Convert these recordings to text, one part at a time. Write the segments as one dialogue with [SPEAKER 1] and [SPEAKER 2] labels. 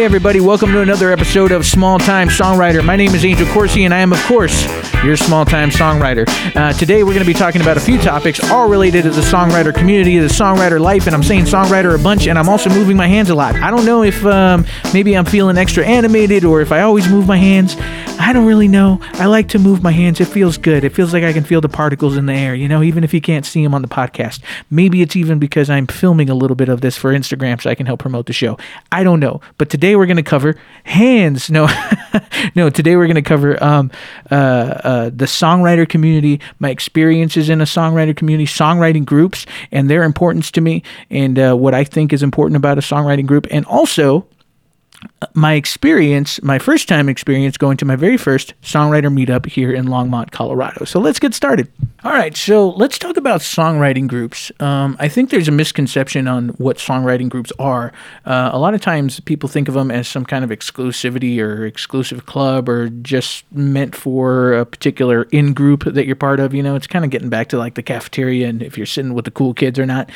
[SPEAKER 1] Hey, everybody, welcome to another episode of Small Time Songwriter. My name is Angel Corsi, and I am, of course, your small time songwriter. Uh, today, we're going to be talking about a few topics, all related to the songwriter community, the songwriter life, and I'm saying songwriter a bunch, and I'm also moving my hands a lot. I don't know if um, maybe I'm feeling extra animated or if I always move my hands. I don't really know. I like to move my hands. It feels good. It feels like I can feel the particles in the air, you know, even if you can't see them on the podcast. Maybe it's even because I'm filming a little bit of this for Instagram so I can help promote the show. I don't know. But today we're going to cover hands. No, no, today we're going to cover um, uh, uh, the songwriter community, my experiences in a songwriter community, songwriting groups, and their importance to me, and uh, what I think is important about a songwriting group, and also my experience, my first time experience going to my very first songwriter meetup here in Longmont, Colorado. So let's get started. All right, so let's talk about songwriting groups. Um, I think there's a misconception on what songwriting groups are. Uh, a lot of times people think of them as some kind of exclusivity or exclusive club or just meant for a particular in group that you're part of. You know, it's kind of getting back to like the cafeteria and if you're sitting with the cool kids or not.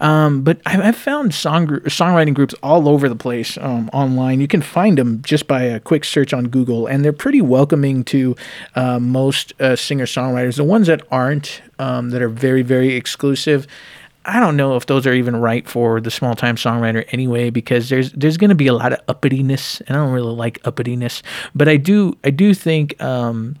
[SPEAKER 1] Um, but I've found song songwriting groups all over the place um, online. You can find them just by a quick search on Google, and they're pretty welcoming to uh, most uh, singer songwriters. The ones that aren't, um, that are very, very exclusive, I don't know if those are even right for the small time songwriter anyway, because there's there's going to be a lot of uppityness, and I don't really like uppityness, but I do I do think um,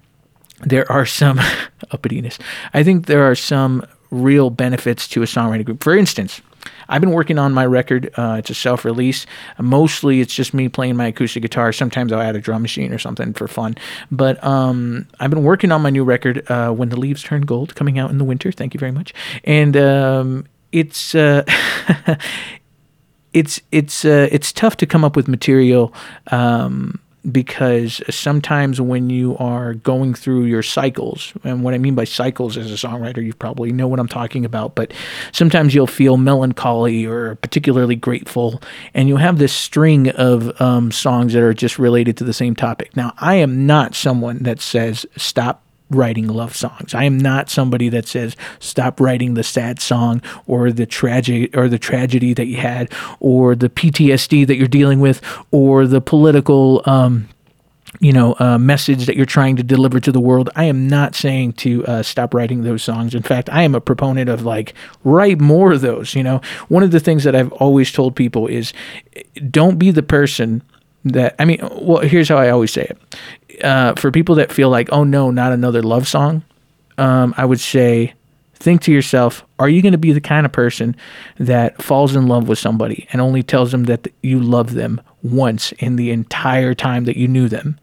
[SPEAKER 1] there are some uppityness. I think there are some real benefits to a songwriting group. For instance, I've been working on my record. Uh, it's a self release. Mostly it's just me playing my acoustic guitar. Sometimes I'll add a drum machine or something for fun. But um, I've been working on my new record, uh, When the Leaves Turn Gold, coming out in the winter. Thank you very much. And um, it's. Uh, it's it's uh, it's tough to come up with material um, because sometimes when you are going through your cycles, and what I mean by cycles as a songwriter, you probably know what I'm talking about, but sometimes you'll feel melancholy or particularly grateful, and you'll have this string of um, songs that are just related to the same topic. Now, I am not someone that says stop writing love songs. I am not somebody that says stop writing the sad song or the tragic or the tragedy that you had or the PTSD that you're dealing with or the political um, you know, uh, message that you're trying to deliver to the world. I am not saying to uh, stop writing those songs. In fact, I am a proponent of like write more of those. You know, one of the things that I've always told people is don't be the person that I mean. Well, here's how I always say it uh, for people that feel like, oh no, not another love song, um, I would say, think to yourself, are you going to be the kind of person that falls in love with somebody and only tells them that you love them once in the entire time that you knew them?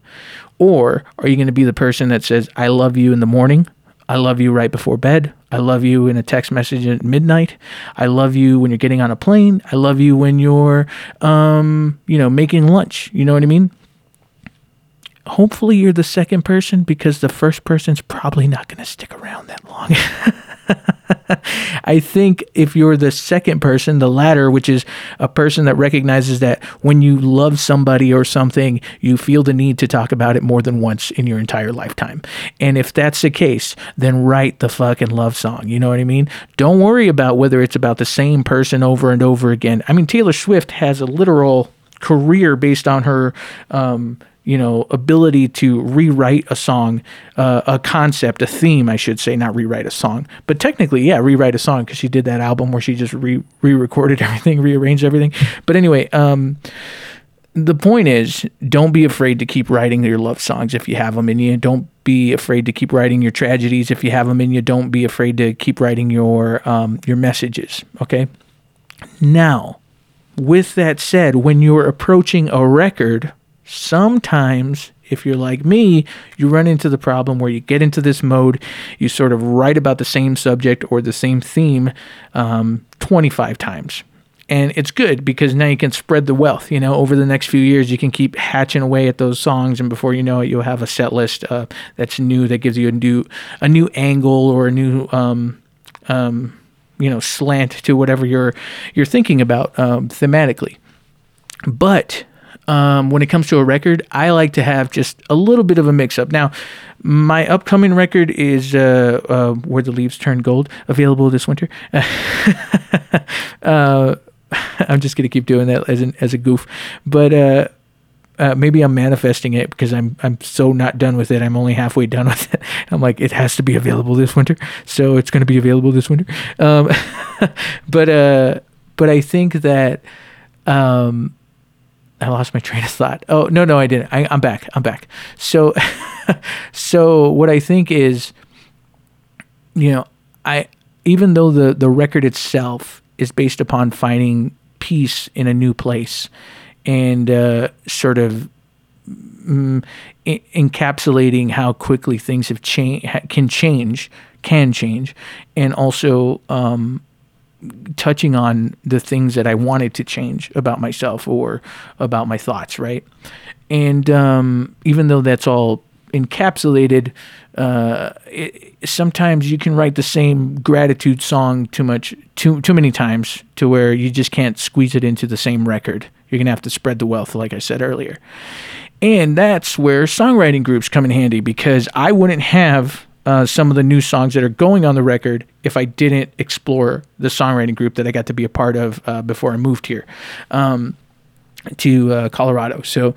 [SPEAKER 1] Or are you going to be the person that says, I love you in the morning? I love you right before bed. I love you in a text message at midnight. I love you when you're getting on a plane. I love you when you're, um, you know, making lunch. You know what I mean? hopefully you're the second person because the first person's probably not going to stick around that long. I think if you're the second person, the latter, which is a person that recognizes that when you love somebody or something, you feel the need to talk about it more than once in your entire lifetime. And if that's the case, then write the fucking love song. You know what I mean? Don't worry about whether it's about the same person over and over again. I mean, Taylor Swift has a literal career based on her um, you know ability to rewrite a song uh, a concept a theme i should say not rewrite a song but technically yeah rewrite a song because she did that album where she just re re-recorded everything rearranged everything. But anyway um, the point is don't be afraid to keep writing your love songs if you have them in you. Don't be afraid to keep writing your tragedies if you have them in you. Don't be afraid to keep writing your um, your messages okay? Now with that said when you're approaching a record sometimes if you're like me, you run into the problem where you get into this mode, you sort of write about the same subject or the same theme um, 25 times. And it's good because now you can spread the wealth. You know, over the next few years, you can keep hatching away at those songs, and before you know it, you'll have a set list uh, that's new that gives you a new a new angle or a new um, um, you know slant to whatever you're you're thinking about um, thematically. But um, when it comes to a record, I like to have just a little bit of a mix up. Now, my upcoming record is uh, uh, Where the Leaves Turn Gold, available this winter. uh, I'm just going to keep doing that as, an, as a goof. But uh, uh, maybe I'm manifesting it because I'm I'm so not done with it. I'm only halfway done with it. I'm like, it has to be available this winter, so it's going to be available this winter. Um, but uh, but I think that um, I lost my train of thought. Oh no, no, I didn't. I, I'm back. I'm back. So so what I think is, you know, I even though the the record itself is based upon finding peace in a new place and uh, sort of mm, encapsulating how quickly things have changed can change can change and also um, touching on the things that I wanted to change about myself or about my thoughts right and um, even though that's all encapsulated uh, it, sometimes you can write the same gratitude song too much too too many times to where you just can't squeeze it into the same record you're to have to spread the wealth, like I said earlier. And that's where songwriting groups come in handy because I wouldn't have uh, some of the new songs that are going on the record if I didn't explore the songwriting group that I got to be a part of uh, before I moved here um, to uh, Colorado. So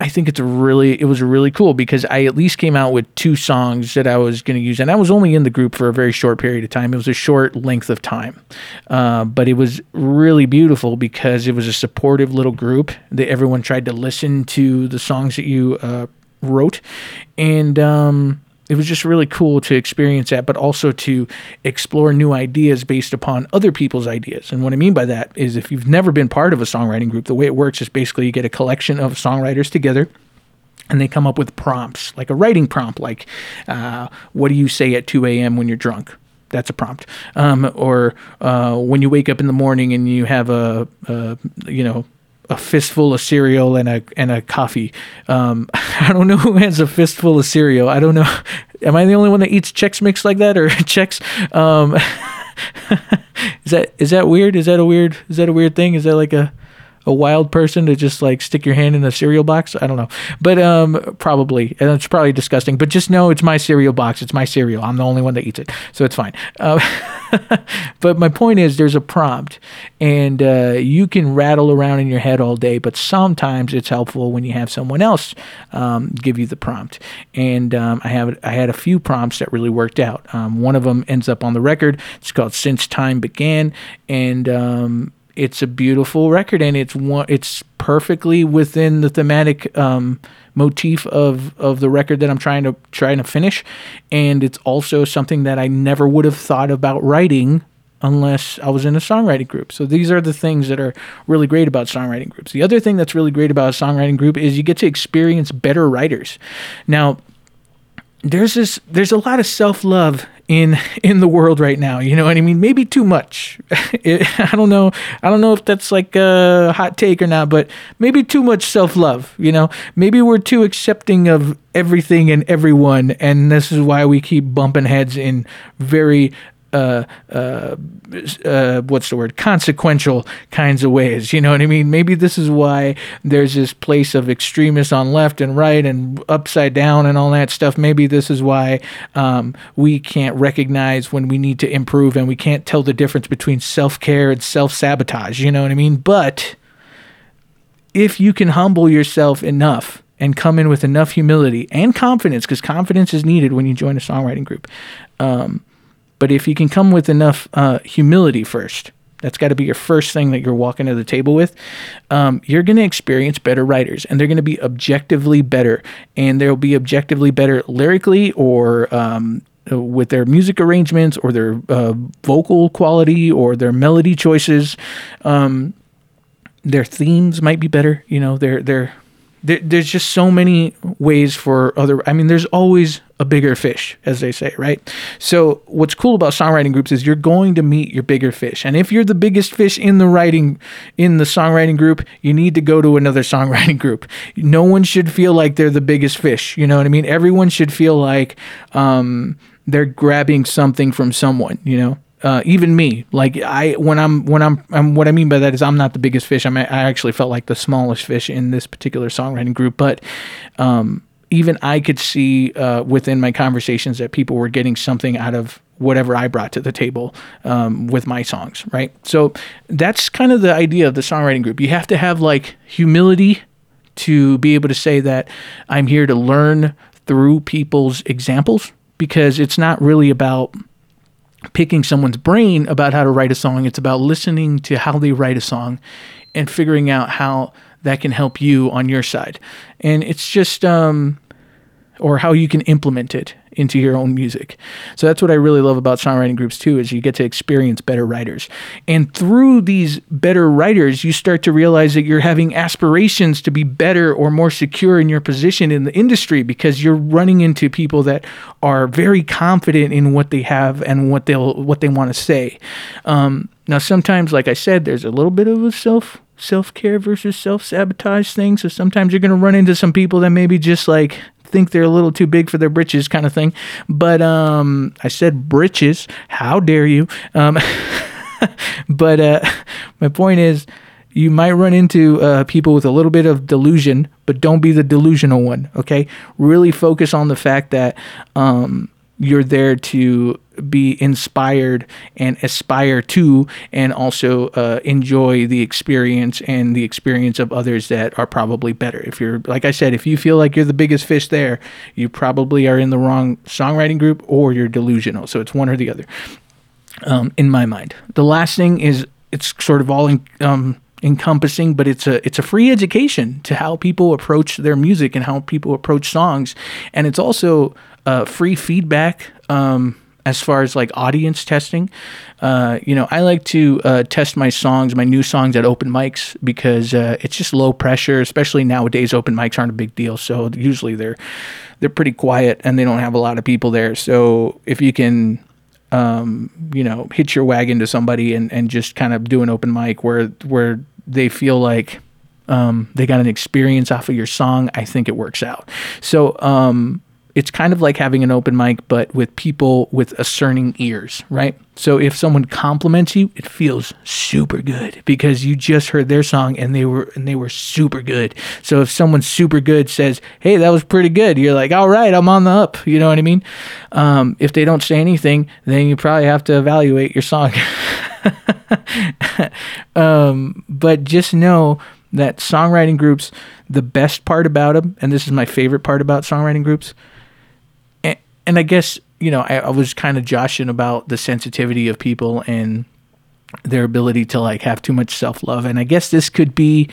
[SPEAKER 1] I think it's really it was really cool because I at least came out with two songs that I was going to use, and I was only in the group for a very short period of time. It was a short length of time, uh, but it was really beautiful because it was a supportive little group that everyone tried to listen to the songs that you uh, wrote, and um, it was just really cool to experience that, but also to explore new ideas based upon other people's ideas. And what I mean by that is if you've never been part of a songwriting group, the way it works is basically you get a collection of songwriters together and they come up with prompts, like a writing prompt, like uh, what do you say at 2 a.m. when you're drunk? That's a prompt. Um, or uh, when you wake up in the morning and you have a, a you know, a fistful of cereal and a and a coffee. Um, I don't know who has a fistful of cereal. I don't know. Am I the only one that eats Chex Mix like that or Chex? Um, is that is that weird? Is that a weird? Is that a weird thing? Is that like a a wild person to just like stick your hand in a cereal box. I don't know, but um, probably, and it's probably disgusting. But just know it's my cereal box. It's my cereal. I'm the only one that eats it, so it's fine. Uh, but my point is, there's a prompt, and uh, you can rattle around in your head all day, but sometimes it's helpful when you have someone else um, give you the prompt. And um, I have I had a few prompts that really worked out. Um, one of them ends up on the record. It's called "Since Time Began," and um, it's a beautiful record and it's one it's perfectly within the thematic um, motif of of the record that I'm trying to trying to finish and it's also something that I never would have thought about writing unless I was in a songwriting group. So these are the things that are really great about songwriting groups. The other thing that's really great about a songwriting group is you get to experience better writers. Now, there's this there's a lot of self-love in in the world right now you know what i mean? Maybe too much. It, i don't know i don't know if that's like a hot take or not but maybe too much self-love you know? Maybe we're too accepting of everything and everyone and this is why we keep bumping heads in very uh, uh, uh, what's the word? Consequential kinds of ways you know what i mean? Maybe this is why there's this place of extremists on left and right and upside down and all that stuff. Maybe this is why um, we can't recognize when we need to improve and we can't tell the difference between self-care and self-sabotage you know what i mean? But if you can humble yourself enough and come in with enough humility and confidence because confidence is needed when you join a songwriting group um, but if you can come with enough uh, humility first, that's got to be your first thing that you're walking to the table with. Um, you're going to experience better writers, and they're going to be objectively better, and they'll be objectively better lyrically or um, with their music arrangements or their uh, vocal quality or their melody choices. Um, their themes might be better. You know, their their there, there's just so many ways for other i mean there's always a bigger fish as they say right? So what's cool about songwriting groups is you're going to meet your bigger fish. And if you're the biggest fish in the writing in the songwriting group you need to go to another songwriting group. No one should feel like they're the biggest fish you know what i mean? Everyone should feel like um, they're grabbing something from someone you know uh, even me, like I, when I'm, when I'm, I'm, what I mean by that is I'm not the biggest fish. I'm, I actually felt like the smallest fish in this particular songwriting group, but, um, even I could see uh, within my conversations that people were getting something out of whatever I brought to the table um, with my songs, right? So that's kind of the idea of the songwriting group. You have to have like humility to be able to say that I'm here to learn through people's examples because it's not really about picking someone's brain about how to write a song. It's about listening to how they write a song and figuring out how that can help you on your side. And it's just, um, or how you can implement it into your own music. So that's what I really love about songwriting groups too is you get to experience better writers. And through these better writers, you start to realize that you're having aspirations to be better or more secure in your position in the industry because you're running into people that are very confident in what they have and what they'll what they want to say. Um, now sometimes like I said there's a little bit of a self self care versus self sabotage thing. So sometimes you're going to run into some people that maybe just like think they're a little too big for their britches kind of thing. But um, I said britches. How dare you? Um, but uh, my point is, you might run into uh, people with a little bit of delusion, but don't be the delusional one. Okay, really focus on the fact that um, you're there to be inspired and aspire to, and also uh, enjoy the experience and the experience of others that are probably better. If you're, like I said, if you feel like you're the biggest fish there, you probably are in the wrong songwriting group or you're delusional. So it's one or the other, um, in my mind. The last thing is it's sort of all in, um, encompassing, but it's a it's a free education to how people approach their music and how people approach songs, and it's also uh, free feedback. Um, as far as like audience testing, uh, you know, I like to uh, test my songs, my new songs at open mics because uh, it's just low pressure. Especially nowadays, open mics aren't a big deal, so usually they're they're pretty quiet and they don't have a lot of people there. So if you can um, you know, hitch your wagon to somebody and, and just kind of do an open mic where where they feel like um, they got an experience off of your song, I think it works out. So um, it's kind of like having an open mic, but with people with discerning ears, right? So if someone compliments you, it feels super good because you just heard their song and they were and they were super good. So if someone super good says, "Hey, that was pretty good," you're like, "All right, I'm on the up." You know what I mean? Um, if they don't say anything, then you probably have to evaluate your song. um, but just know that songwriting groups, the best part about them, and this is my favorite part about songwriting groups, and, I guess you know I, I was kind of joshing about the sensitivity of people and their ability to like have too much self love, and I guess this could be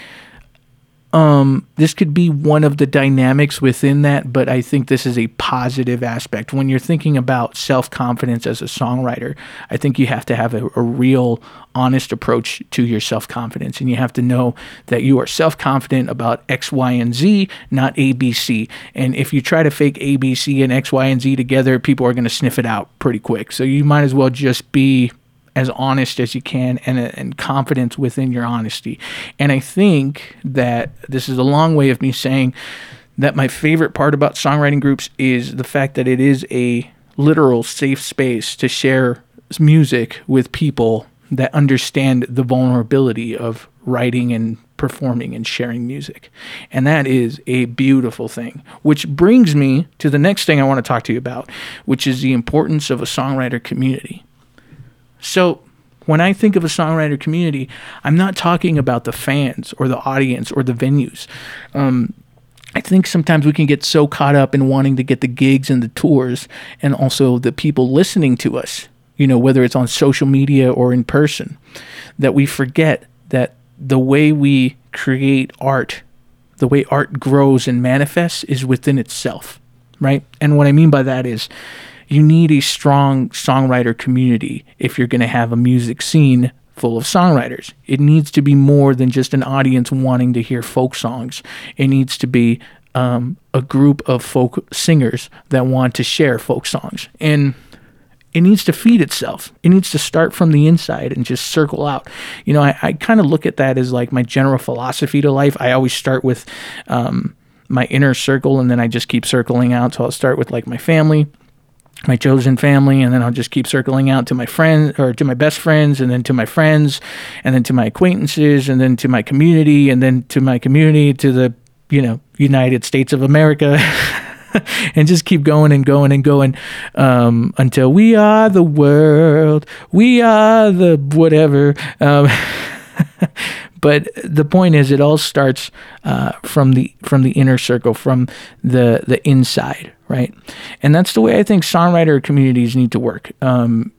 [SPEAKER 1] um, this could be one of the dynamics within that, but I think this is a positive aspect. When you're thinking about self confidence as a songwriter, I think you have to have a, a real, honest approach to your self confidence. And you have to know that you are self confident about X, Y, and Z, not ABC. And if you try to fake ABC and X, Y, and Z together, people are going to sniff it out pretty quick. So you might as well just be as honest as you can and, and confidence within your honesty. And I think that this is a long way of me saying that my favorite part about songwriting groups is the fact that it is a literal safe space to share music with people that understand the vulnerability of writing and performing and sharing music. And that is a beautiful thing, which brings me to the next thing I want to talk to you about, which is the importance of a songwriter community. So when I think of a songwriter community, I'm not talking about the fans or the audience or the venues. Um, I think sometimes we can get so caught up in wanting to get the gigs and the tours and also the people listening to us, you know, whether it's on social media or in person, that we forget that the way we create art, the way art grows and manifests is within itself, right? And what I mean by that is you need a strong songwriter community if you're going to have a music scene full of songwriters. It needs to be more than just an audience wanting to hear folk songs. It needs to be um, a group of folk singers that want to share folk songs. And it needs to feed itself. It needs to start from the inside and just circle out. You know, I, I kind of look at that as like my general philosophy to life. I always start with um, my inner circle and then I just keep circling out. So I'll start with like my family, my chosen family and then I'll just keep circling out to my friends or to my best friends and then to my friends and then to my acquaintances and then to my community and then to my community to the you know United States of America and just keep going and going and going um, until we are the world we are the whatever um, but the point is, it all starts uh, from the from the inner circle, from the the inside, right? And that's the way I think songwriter communities need to work. Um,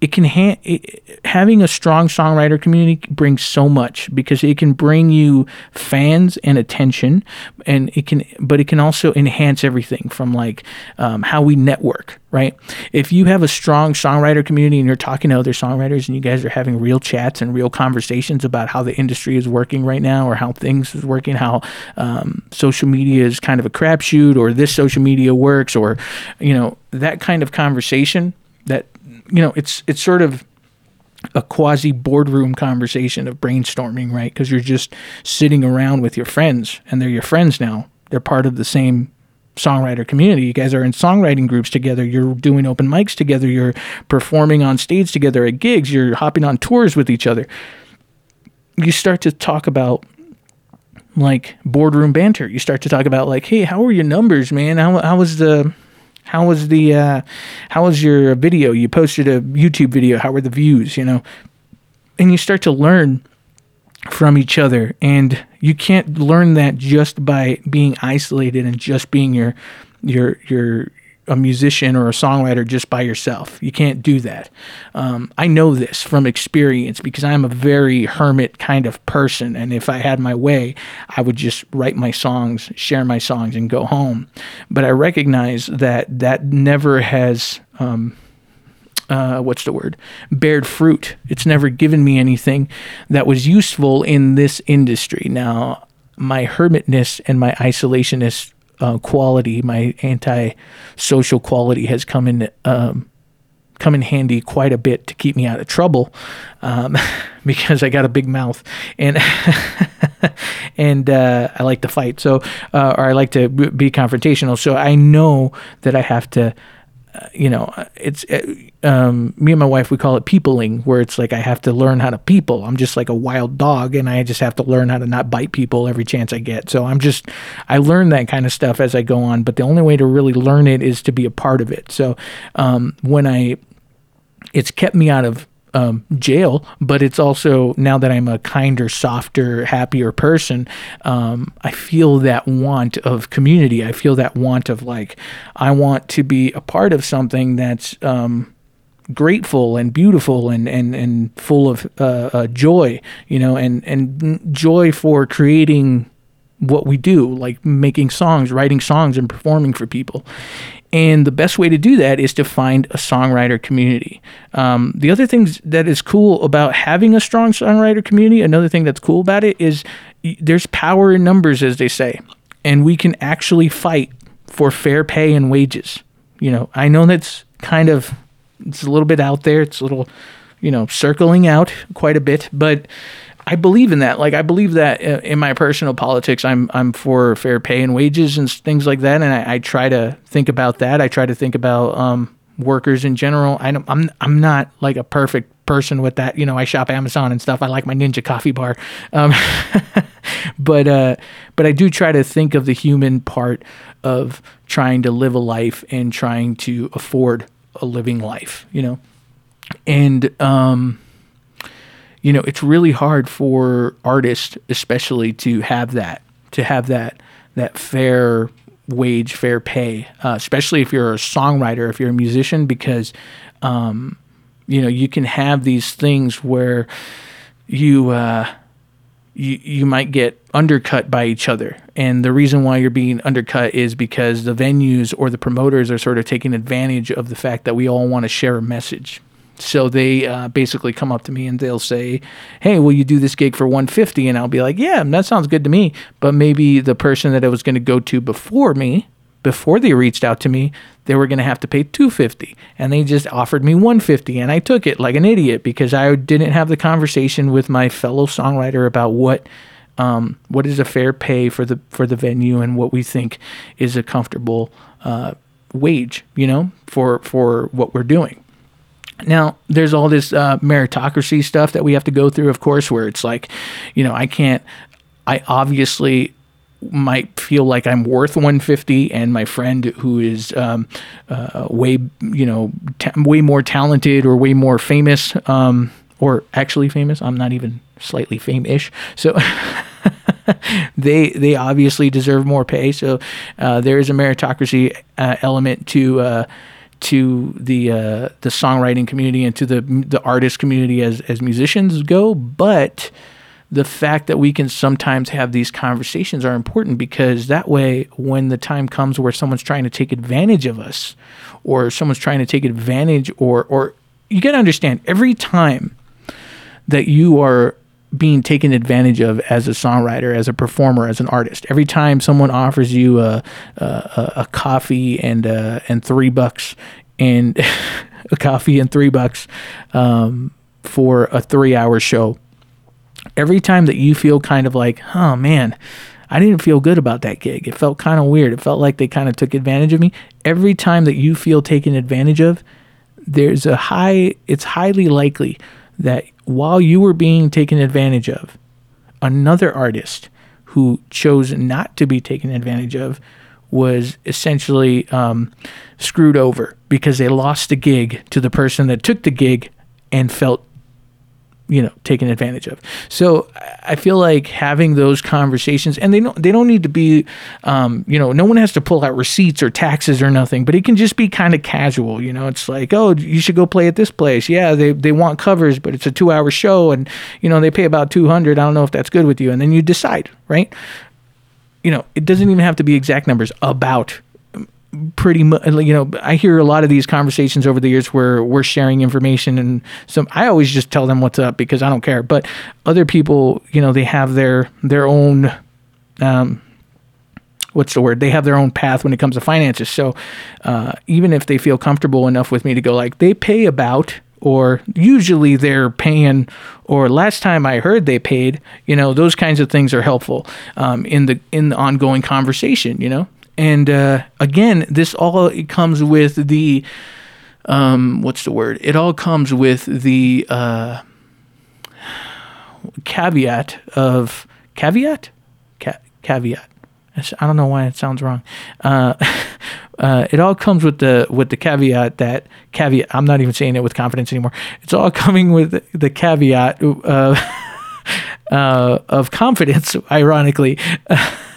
[SPEAKER 1] it can ha- it, having a strong songwriter community brings so much because it can bring you fans and attention and it can but it can also enhance everything from like um, how we network right? If you have a strong songwriter community and you're talking to other songwriters and you guys are having real chats and real conversations about how the industry is working right now or how things is working how um, social media is kind of a crapshoot or this social media works or you know that kind of conversation you know, it's it's sort of a quasi boardroom conversation of brainstorming, right? Because you're just sitting around with your friends, and they're your friends now. They're part of the same songwriter community. You guys are in songwriting groups together. You're doing open mics together. You're performing on stage together at gigs. You're hopping on tours with each other. You start to talk about like boardroom banter. You start to talk about like, hey, how are your numbers, man? How how was the how was the uh, how was your video? You posted a YouTube video. How were the views? You know, and you start to learn from each other, and you can't learn that just by being isolated and just being your your your a musician or a songwriter just by yourself. You can't do that. Um, I know this from experience because I'm a very hermit kind of person. And if I had my way, I would just write my songs, share my songs, and go home. But I recognize that that never has. Um, uh, what's the word? Bared fruit. It's never given me anything that was useful in this industry. Now, my hermitness and my isolationist uh, quality, my anti-social quality, has come in um, come in handy quite a bit to keep me out of trouble, um, because I got a big mouth and and uh, I like to fight. So, uh, or I like to be confrontational. So I know that I have to you know, it's uh, um, me and my wife we call it peopling, where it's like I have to learn how to people. I'm just like a wild dog, and I just have to learn how to not bite people every chance I get. So I'm just I learn that kind of stuff as I go on. But the only way to really learn it is to be a part of it. So um, when I, it's kept me out of um, jail, but it's also now that I'm a kinder, softer, happier person, um, I feel that want of community. I feel that want of like, I want to be a part of something that's um, grateful and beautiful and, and, and full of uh, uh, joy, you know, and, and joy for creating what we do, like making songs, writing songs, and performing for people. And the best way to do that is to find a songwriter community. Um, the other thing that is cool about having a strong songwriter community, another thing that's cool about it is there's power in numbers, as they say, and we can actually fight for fair pay and wages. You know, I know that's kind of it's a little bit out there. It's a little, you know, circling out quite a bit, but I believe in that. Like I believe that uh, in my personal politics, I'm I'm for fair pay and wages and things like that, and I, I try to think about that. I try to think about um, workers in general. I don't, I'm I'm not like a perfect person with that. You know, I shop Amazon and stuff. I like my Ninja coffee bar, um, but uh, but I do try to think of the human part of trying to live a life and trying to afford a living life. You know, and um you know, it's really hard for artists, especially, to have that, to have that, that fair wage, fair pay, uh, especially if you're a songwriter, if you're a musician, because, um, you know, you can have these things where you, uh, you, you might get undercut by each other. And the reason why you're being undercut is because the venues or the promoters are sort of taking advantage of the fact that we all want to share a message. So they uh, basically come up to me and they'll say, "Hey, will you do this gig for 150?" And I'll be like, "Yeah, that sounds good to me." But maybe the person that I was going to go to before me, before they reached out to me, they were going to have to pay 250, and they just offered me 150, and I took it like an idiot because I didn't have the conversation with my fellow songwriter about what um, what is a fair pay for the for the venue and what we think is a comfortable uh, wage, you know, for for what we're doing. Now, there's all this uh, meritocracy stuff that we have to go through, of course, where it's like, you know, I can't, I obviously might feel like I'm worth 150, and my friend who is um, uh, way, you know, way more talented or way more famous um, or actually famous. I'm not even slightly fame-ish. So they they obviously deserve more pay. So uh, there is a meritocracy uh, element to uh, to the uh, the songwriting community and to the the artist community as as musicians go, but the fact that we can sometimes have these conversations are important because that way when the time comes where someone's trying to take advantage of us or someone's trying to take advantage or or you got to understand every time that you are being taken advantage of as a songwriter, as a performer, as an artist. Every time someone offers you a a, a coffee and uh, and three bucks and a coffee and three bucks um, for a three hour show, every time that you feel kind of like, oh man, I didn't feel good about that gig. It felt kind of weird. It felt like they kind of took advantage of me. Every time that you feel taken advantage of, there's a high, it's highly likely that while you were being taken advantage of, another artist who chose not to be taken advantage of was essentially um, screwed over because they lost the gig to the person that took the gig and felt you know taken advantage of. So I feel like having those conversations, and they don't they don't need to be, um, you know, no one has to pull out receipts or taxes or nothing, but it can just be kind of casual. You know, it's like, oh, you should go play at this place. Yeah, they they want covers, but it's a two hour show, and you know they pay about two hundred. I don't know if that's good with you, and then you decide, right? You know, it doesn't even have to be exact numbers about pretty much you know i hear a lot of these conversations over the years where we're sharing information and some i always just tell them what's up because i don't care. But other people you know they have their their own um what's the word? They have their own path when it comes to finances. So uh, even if they feel comfortable enough with me to go like they pay about or usually they're paying or last time i heard they paid you know those kinds of things are helpful um, in the in the ongoing conversation you know and uh, again, this all comes with the um, what's the word? It all comes with the uh, caveat of caveat, Ca- caveat. I don't know why it sounds wrong. Uh, uh, it all comes with the with the caveat that caveat. I'm not even saying it with confidence anymore. It's all coming with the caveat uh, uh of confidence. Ironically.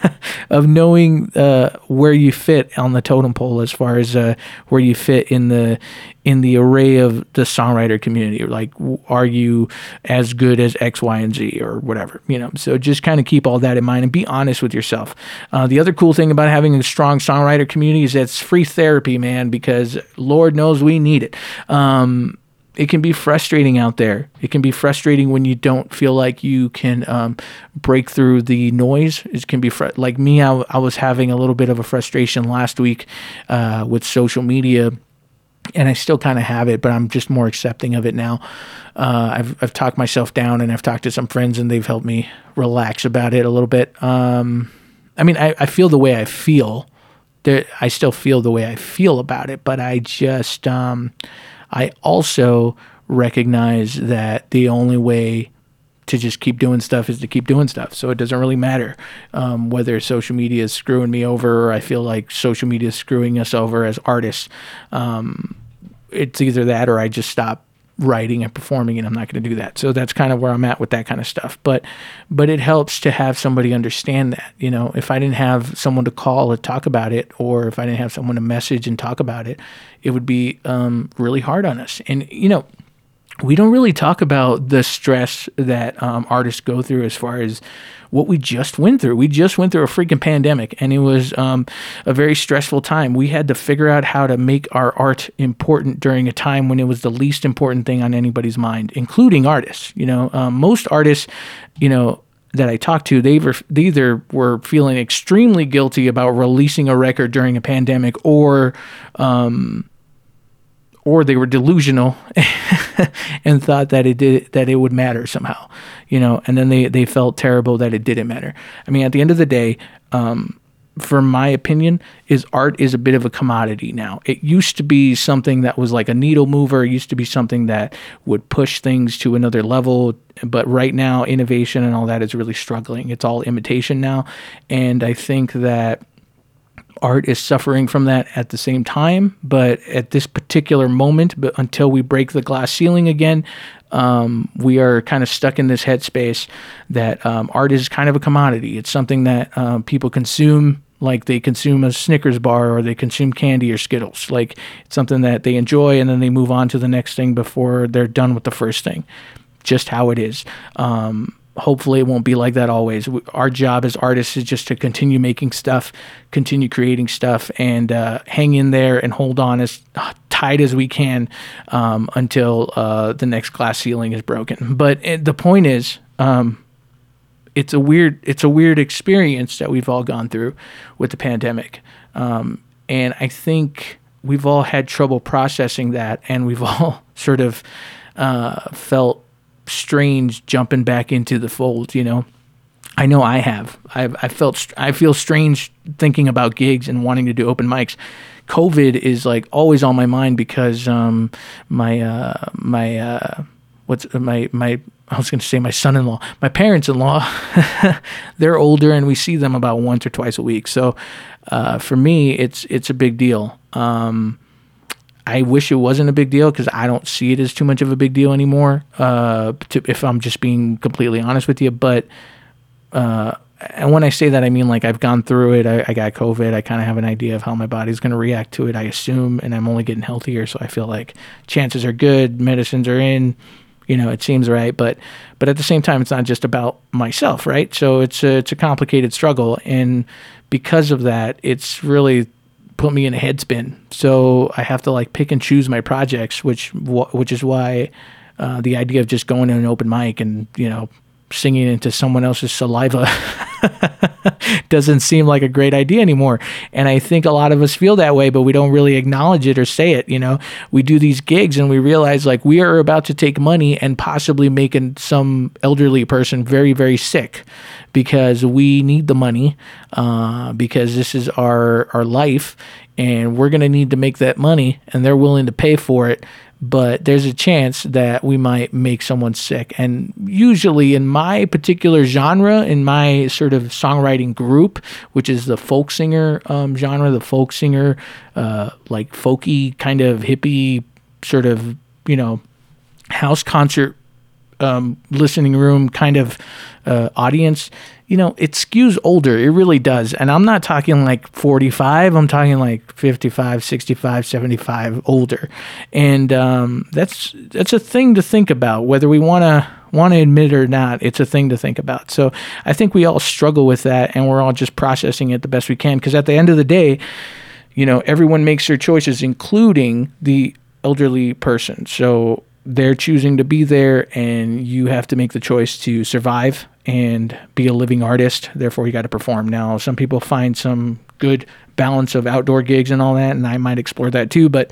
[SPEAKER 1] of knowing uh, where you fit on the totem pole as far as uh, where you fit in the in the array of the songwriter community. Like, are you as good as X, Y, and Z or whatever? You know. So just kind of keep all that in mind and be honest with yourself. Uh, the other cool thing about having a strong songwriter community is that it's free therapy, man. Because Lord knows we need it. Um, it can be frustrating out there. It can be frustrating when you don't feel like you can um, break through the noise. It can be fr- like me. I, I, was having a little bit of a frustration last week uh, with social media, and I still kind of have it, but I'm just more accepting of it now. Uh, I've I've talked myself down, and I've talked to some friends, and they've helped me relax about it a little bit. Um, I mean, I, I feel the way I feel. There, I still feel the way I feel about it, but I just. Um, I also recognize that the only way to just keep doing stuff is to keep doing stuff. So it doesn't really matter um, whether social media is screwing me over or I feel like social media is screwing us over as artists. Um, it's either that or I just stop writing and performing and I'm not going to do that. So that's kind of where I'm at with that kind of stuff. But but it helps to have somebody understand that, you know, if I didn't have someone to call and talk about it or if I didn't have someone to message and talk about it, it would be um, really hard on us. And you know, we don't really talk about the stress that um, artists go through as far as what we just went through. We just went through a freaking pandemic, and it was um, a very stressful time. We had to figure out how to make our art important during a time when it was the least important thing on anybody's mind, including artists. You know, um, most artists, you know, that I talked to, they, were, they either were feeling extremely guilty about releasing a record during a pandemic, or um, or they were delusional and thought that it did that it would matter somehow, you know, and then they they felt terrible that it didn't matter. I mean, at the end of the day, um, for my opinion, is art is a bit of a commodity now. It used to be something that was like a needle mover. It used to be something that would push things to another level. But right now, innovation and all that is really struggling. It's all imitation now, and I think that art is suffering from that at the same time. But at this particular moment, but until we break the glass ceiling again, um, we are kind of stuck in this headspace that um, art is kind of a commodity. It's something that um, people consume like they consume a Snickers bar or they consume candy or Skittles. Like it's something that they enjoy and then they move on to the next thing before they're done with the first thing. Just how it is. Um, hopefully it won't be like that always. Our job as artists is just to continue making stuff, continue creating stuff, and uh, hang in there and hold on as tight as we can um, until uh, the next glass ceiling is broken. But eh, the point is, um, it's a weird it's a weird experience that we've all gone through with the pandemic, um, and I think we've all had trouble processing that, and we've all sort of uh, felt strange jumping back into the fold, you know. I know I have. I've, I felt I feel strange thinking about gigs and wanting to do open mics. COVID is like always on my mind because um, my uh, my uh, what's my my I was going to say my son-in-law, my parents-in-law, they're older and we see them about once or twice a week. So uh, for me, it's it's a big deal. Um, I wish it wasn't a big deal because I don't see it as too much of a big deal anymore. Uh, to, if I'm just being completely honest with you, but uh, and when I say that, I mean like I've gone through it. I, I got COVID. I kind of have an idea of how my body's going to react to it. I assume, and I'm only getting healthier, so I feel like chances are good. Medicines are in. You know, it seems right, but but at the same time, it's not just about myself, right? So it's a, it's a complicated struggle, and because of that, it's really put me in a headspin. So I have to like pick and choose my projects, which which is why uh, the idea of just going to an open mic and you know singing into someone else's saliva doesn't seem like a great idea anymore. And I think a lot of us feel that way, but we don't really acknowledge it or say it. You know, we do these gigs and we realize like we are about to take money and possibly make some elderly person very, very sick because we need the money uh, because this is our, our life and we're going to need to make that money and they're willing to pay for it but there's a chance that we might make someone sick. And usually, in my particular genre, in my sort of songwriting group, which is the folk singer um, genre, the folk singer, uh, like folky kind of hippie sort of, you know, house concert um, listening room kind of uh, audience, you know, it skews older. It really does. And I'm not talking like 45, I'm talking like 55, 65, 75 older. And um, that's that's a thing to think about whether we want to want to admit it or not. It's a thing to think about. So I think we all struggle with that and we're all just processing it the best we can because at the end of the day, you know, everyone makes their choices including the elderly person. So they're choosing to be there and you have to make the choice to survive and be a living artist. Therefore you got to perform. Now some people find some good balance of outdoor gigs and all that and i might explore that too but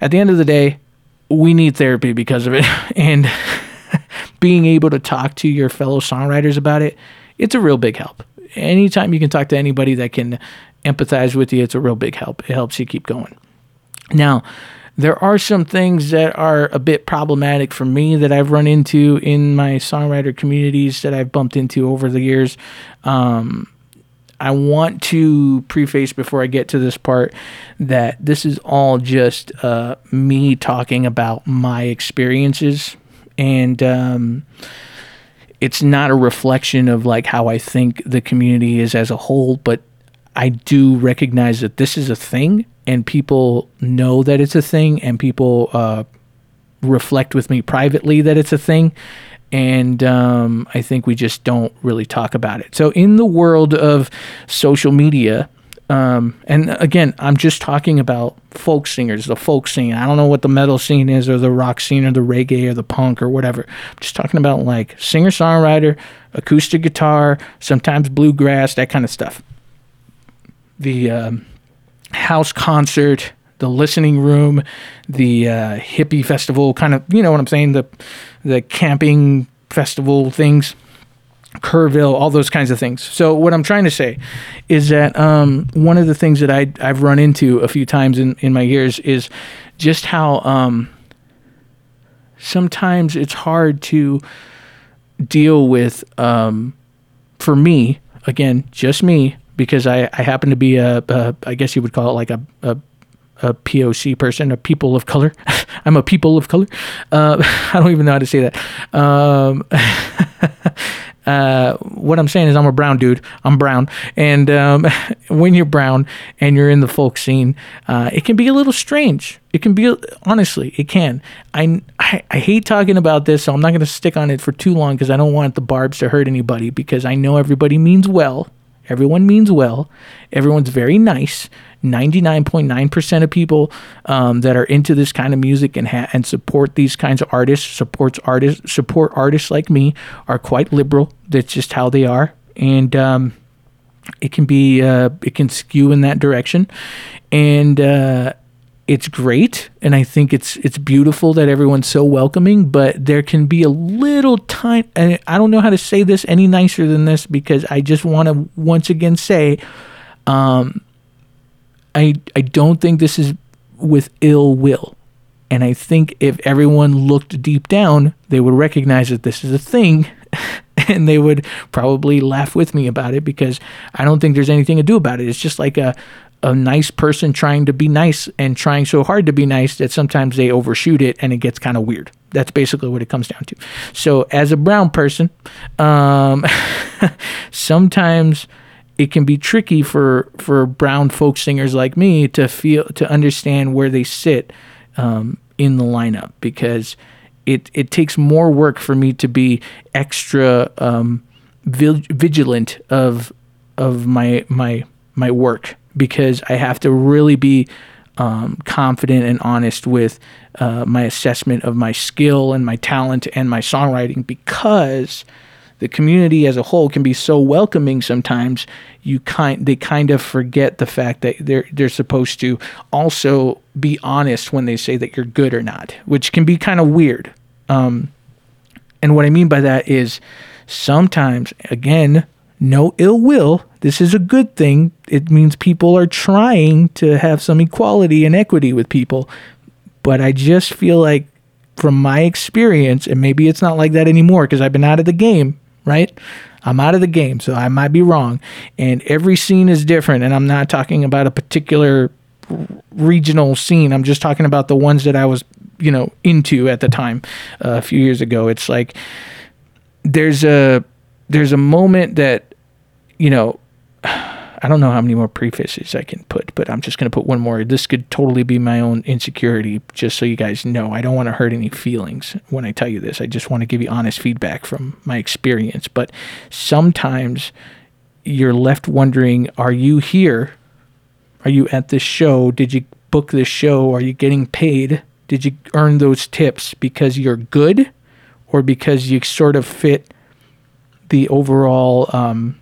[SPEAKER 1] at the end of the day we need therapy because of it. And being able to talk to your fellow songwriters about it it's a real big help. Anytime you can talk to anybody that can empathize with you it's a real big help. It helps you keep going. Now there are some things that are a bit problematic for me that I've run into in my songwriter communities that I've bumped into over the years. Um, I want to preface before I get to this part that this is all just uh, me talking about my experiences, and um, it's not a reflection of like how I think the community is as a whole. But I do recognize that this is a thing, and people know that it's a thing and people uh, reflect with me privately that it's a thing and um, i think we just don't really talk about it. So in the world of social media um, and again i'm just talking about folk singers the folk scene. I don't know what the metal scene is or the rock scene or the reggae or the punk or whatever. I'm just talking about like singer songwriter acoustic guitar sometimes bluegrass that kind of stuff. The um, house concert, the listening room, the uh, hippie festival, kind of, you know what I'm saying, the the camping festival things, Kerrville, all those kinds of things. So what I'm trying to say is that um, one of the things that I I've run into a few times in in my years is just how um, sometimes it's hard to deal with um, for me again just me because I, I happen to be a, a I guess you would call it like a, a a POC person, a people of color. I'm a people of color. Uh, I don't even know how to say that. Um, uh, what I'm saying is, I'm a brown dude. I'm brown, and um, when you're brown and you're in the folk scene, uh, it can be a little strange. It can be honestly, it can. I, I, I hate talking about this, so I'm not going to stick on it for too long because I don't want the barbs to hurt anybody. Because I know everybody means well. Everyone means well. Everyone's very nice. 99.9% of people um, that are into this kind of music and ha- and support these kinds of artists, supports artists, support artists like me, are quite liberal. That's just how they are, and um, it can be uh, it can skew in that direction, and uh, it's great, and I think it's it's beautiful that everyone's so welcoming. But there can be a little time, and I don't know how to say this any nicer than this because I just want to once again say. Um, I I don't think this is with ill will. And I think if everyone looked deep down, they would recognize that this is a thing and they would probably laugh with me about it because I don't think there's anything to do about it. It's just like a a nice person trying to be nice and trying so hard to be nice that sometimes they overshoot it and it gets kind of weird. That's basically what it comes down to. So, as a brown person, um, sometimes it can be tricky for for brown folk singers like me to feel to understand where they sit um, in the lineup because it it takes more work for me to be extra um, vigilant of of my my my work because I have to really be um, confident and honest with uh, my assessment of my skill and my talent and my songwriting because the community as a whole can be so welcoming sometimes you kind they kind of forget the fact that they're they're supposed to also be honest when they say that you're good or not which can be kind of weird. Um, and what i mean by that is sometimes again no ill will this is a good thing it means people are trying to have some equality and equity with people but i just feel like from my experience, and maybe it's not like that anymore because I've been out of the game, right? I'm out of the game, so I might be wrong. And every scene is different, and I'm not talking about a particular regional scene. I'm just talking about the ones that I was, you know, into at the time uh, a few years ago. It's like there's a there's a moment that you know I don't know how many more prefixes I can put, but I'm just going to put one more. This could totally be my own insecurity, just so you guys know. I don't want to hurt any feelings when I tell you this. I just want to give you honest feedback from my experience. But sometimes you're left wondering are you here? Are you at this show? Did you book this show? Are you getting paid? Did you earn those tips because you're good or because you sort of fit the overall um,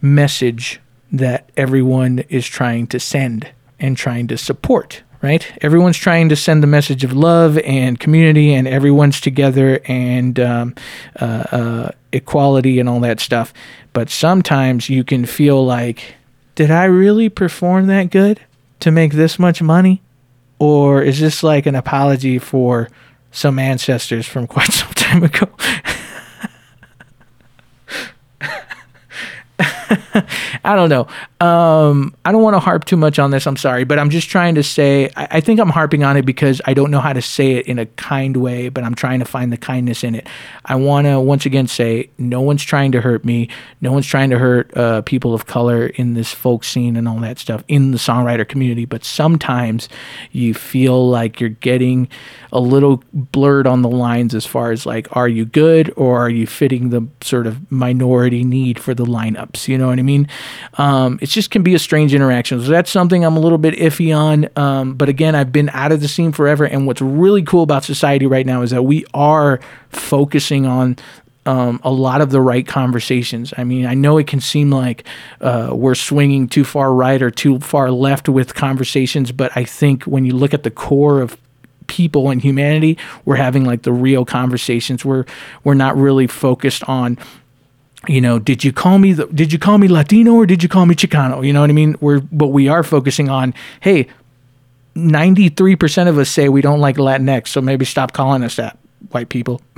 [SPEAKER 1] message that everyone is trying to send and trying to support, right? Everyone's trying to send the message of love and community, and everyone's together and um, uh, uh, equality and all that stuff. But sometimes you can feel like, did I really perform that good to make this much money? Or is this like an apology for some ancestors from quite some time ago? I don't know. Um, I don't want to harp too much on this. I'm sorry, but I'm just trying to say. I, I, think I'm harping on it because I don't know how to say it in a kind way, but I'm trying to find the kindness in it. I want to once again say, no one's trying to hurt me. No one's trying to hurt uh, people of color in this folk scene and all that stuff in the songwriter community. But sometimes you feel like you're getting a little blurred on the lines as far as like, are you good or are you fitting the sort of minority need for the lineups? You know what I mean? Um, it just can be a strange interaction. So that's something I'm a little bit iffy on. Um, but again, I've been out of the scene forever. And what's really cool about society right now is that we are focusing on um, a lot of the right conversations. I mean, I know it can seem like uh, we're swinging too far right or too far left with conversations, but I think when you look at the core of people and humanity, we're having like the real conversations. We're we're not really focused on you know, did you call me the, did you call me Latino or did you call me Chicano? You know what I mean? We're but we are focusing on, hey, 93% of us say we don't like Latinx, so maybe stop calling us that, white people.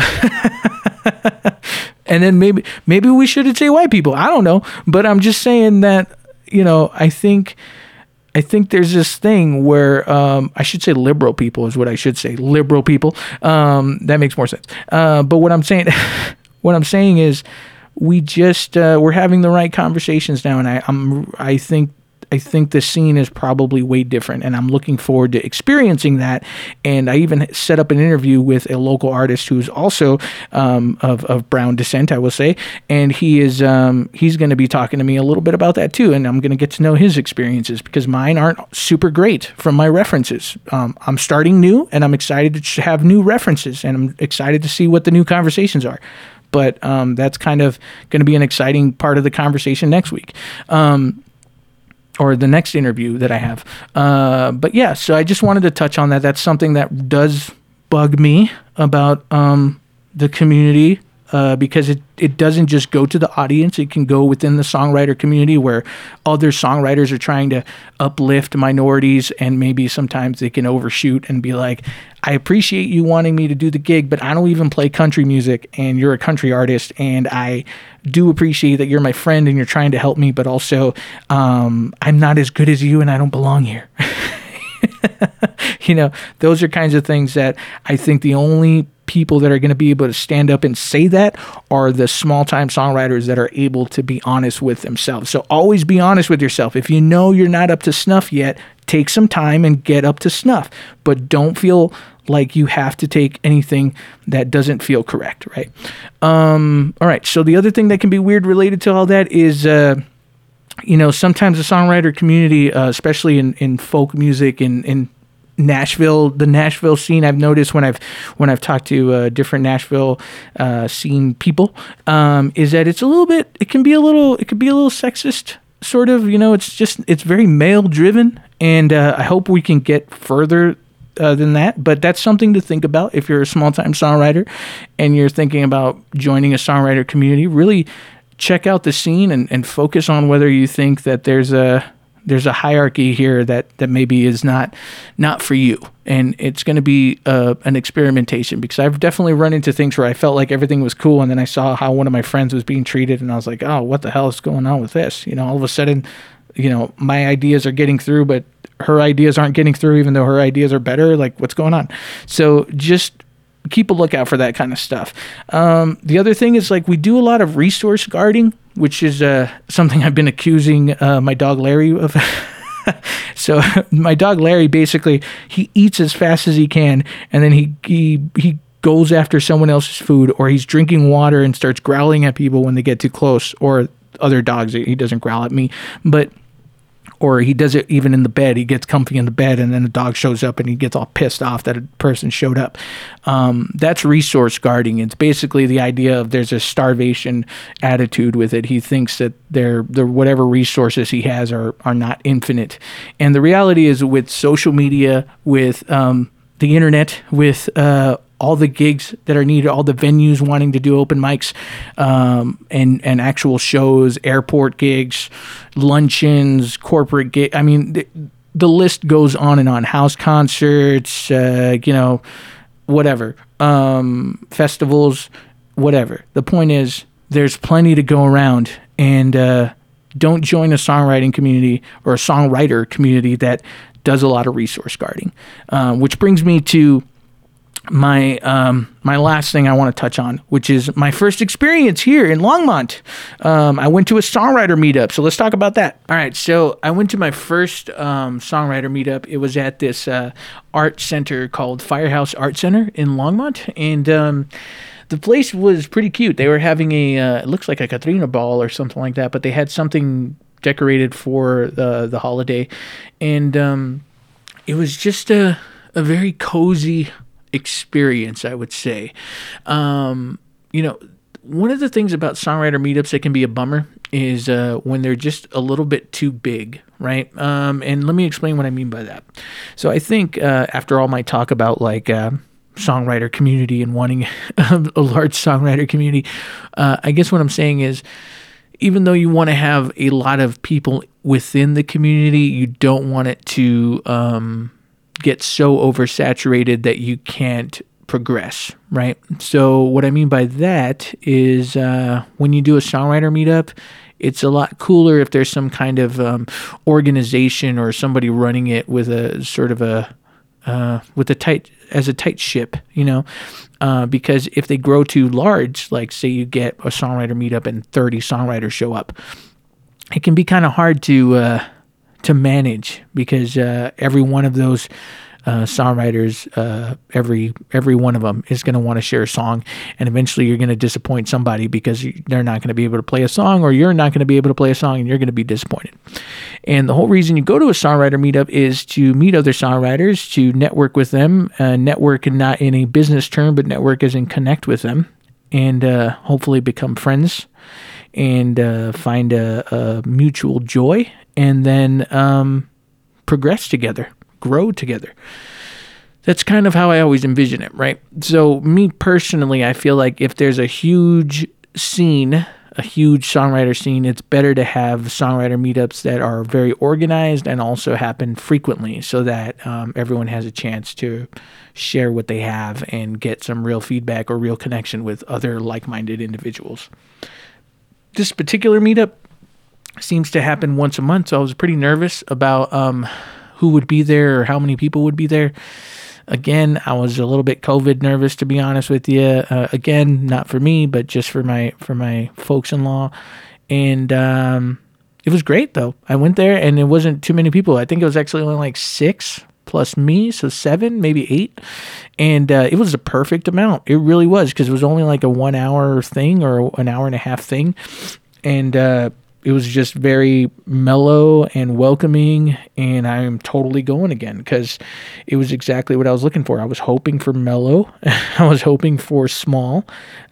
[SPEAKER 1] and then maybe maybe we shouldn't say white people. I don't know, but I'm just saying that, you know, I think I think there's this thing where um, I should say liberal people is what I should say. Liberal people. Um, that makes more sense. Uh, but what I'm saying, what I'm saying is, we just uh, we're having the right conversations now, and I, I'm I think I think the scene is probably way different, and I'm looking forward to experiencing that. And I even set up an interview with a local artist who's also um, of, of brown descent, I will say, and he is um, he's going to be talking to me a little bit about that too, and I'm going to get to know his experiences because mine aren't super great from my references. Um, I'm starting new, and I'm excited to have new references, and I'm excited to see what the new conversations are but um, that's kind of going to be an exciting part of the conversation next week. Um, or the next interview that I have. Uh, but yeah, so I just wanted to touch on that. That's something that does bug me about um, the community uh, because it, it doesn't just go to the audience, it can go within the songwriter community where other songwriters are trying to uplift minorities and maybe sometimes they can overshoot and be like, I appreciate you wanting me to do the gig, but I don't even play country music and you're a country artist and I do appreciate that you're my friend and you're trying to help me, but also um, I'm not as good as you and I don't belong here. you know, those are kinds of things that I think the only people that are going to be able to stand up and say that are the small time songwriters that are able to be honest with themselves. So always be honest with yourself. If you know you're not up to snuff yet, take some time and get up to snuff, but don't feel like you have to take anything that doesn't feel correct, right? Um, all right. So the other thing that can be weird related to all that is, uh, you know, sometimes the songwriter community, uh, especially in, in folk music and in Nashville, the Nashville scene. I've noticed when I've when I've talked to uh, different Nashville uh, scene people, um, is that it's a little bit. It can be a little. It could be a little sexist, sort of. You know, it's just it's very male driven, and uh, I hope we can get further. Uh, than that, but that's something to think about if you're a small time songwriter and you're thinking about joining a songwriter community. Really check out the scene and, and focus on whether you think that there's a there's a hierarchy here that that maybe is not not for you. And it's going to be uh, an experimentation because i've definitely run into things where i felt like everything was cool and then i saw how one of my friends was being treated and i was like oh what the hell is going on with this? You know all of a sudden you know my ideas are getting through but her ideas aren't getting through even though her ideas are better. Like what's going on? So just keep a lookout for that kind of stuff. Um, the other thing is like we do a lot of resource guarding which is uh, something I've been accusing uh, my dog Larry of. so my dog Larry basically he eats as fast as he can, and then he he he goes after someone else's food, or he's drinking water and starts growling at people when they get too close, or other dogs. He doesn't growl at me, but or he does it even in the bed. He gets comfy in the bed, and then a dog shows up, and he gets all pissed off that a person showed up. Um, that's resource guarding. It's basically the idea of there's a starvation attitude with it. He thinks that there, the whatever resources he has are are not infinite, and the reality is with social media, with um, the internet, with uh, all the gigs that are needed, all the venues wanting to do open mics um, and and actual shows, airport gigs, luncheons, corporate gig. I mean, the, the, list goes on and on. House concerts, uh, you know, whatever, um, festivals, whatever. The point is, there's plenty to go around, and uh, don't join a songwriting community or a songwriter community that does a lot of resource guarding. Uh, which brings me to my um, my last thing I want to touch on, which is my first experience here in Longmont. Um, I went to a songwriter meetup, so let's talk about that. All right, so I went to my first um, songwriter meetup. It was at this uh, art center called Firehouse Art Center in Longmont, and um, the place was pretty cute. They were having a uh, it looks like a Catrina ball or something like that, but they had something decorated for the the holiday, and um, it was just a a very cozy experience, I would say. Um, you know, one of the things about songwriter meetups that can be a bummer is uh, when they're just a little bit too big, right? Um, and let me explain what I mean by that. So I think uh, after all my talk about like uh, songwriter community and wanting a large songwriter community, uh, I guess what I'm saying is even though you want to have a lot of people within the community, you don't want it to um, get so oversaturated that you can't progress, right? So, what I mean by that is uh, when you do a songwriter meetup, it's a lot cooler if there's some kind of um, organization or somebody running it with a sort of a uh, with a tight as a tight ship, you know, uh, because if they grow too large, like say you get a songwriter meetup and 30 songwriters show up, it can be kind of hard to uh, to manage because uh, every one of those uh, songwriters, uh, every every one of them is going to want to share a song, and eventually you're going to disappoint somebody because they're not going to be able to play a song, or you're not going to be able to play a song, and you're going to be disappointed. And the whole reason you go to a songwriter meetup is to meet other songwriters, to network with them, uh, network not in a business term, but network as in connect with them, and uh, hopefully become friends and uh, find a, a, mutual joy, and then um, progress together grow together. That's kind of how I always envision it, right? So, me personally, I feel like if there's a huge scene, a huge songwriter scene, it's better to have songwriter meetups that are very organized and also happen frequently so that um, everyone has a chance to share what they have and get some real feedback or real connection with other like minded individuals. This particular meetup seems to happen once a month, so I was pretty nervous about. Um, who would be there or how many people would be there. Again, I was a little bit COVID nervous to be honest with you. Uh, again, not for me, but just for my for my folks in law, and um, it was great though. I went there and it wasn't too many people. I think it was actually only like six plus me, so seven, maybe eight, and uh, it was a perfect amount. It really was because it was only like a one hour thing or an hour and a half thing, and uh, it was just very mellow and welcoming and i am totally going again because it was exactly what i was looking for. I was hoping for mellow. I was hoping for small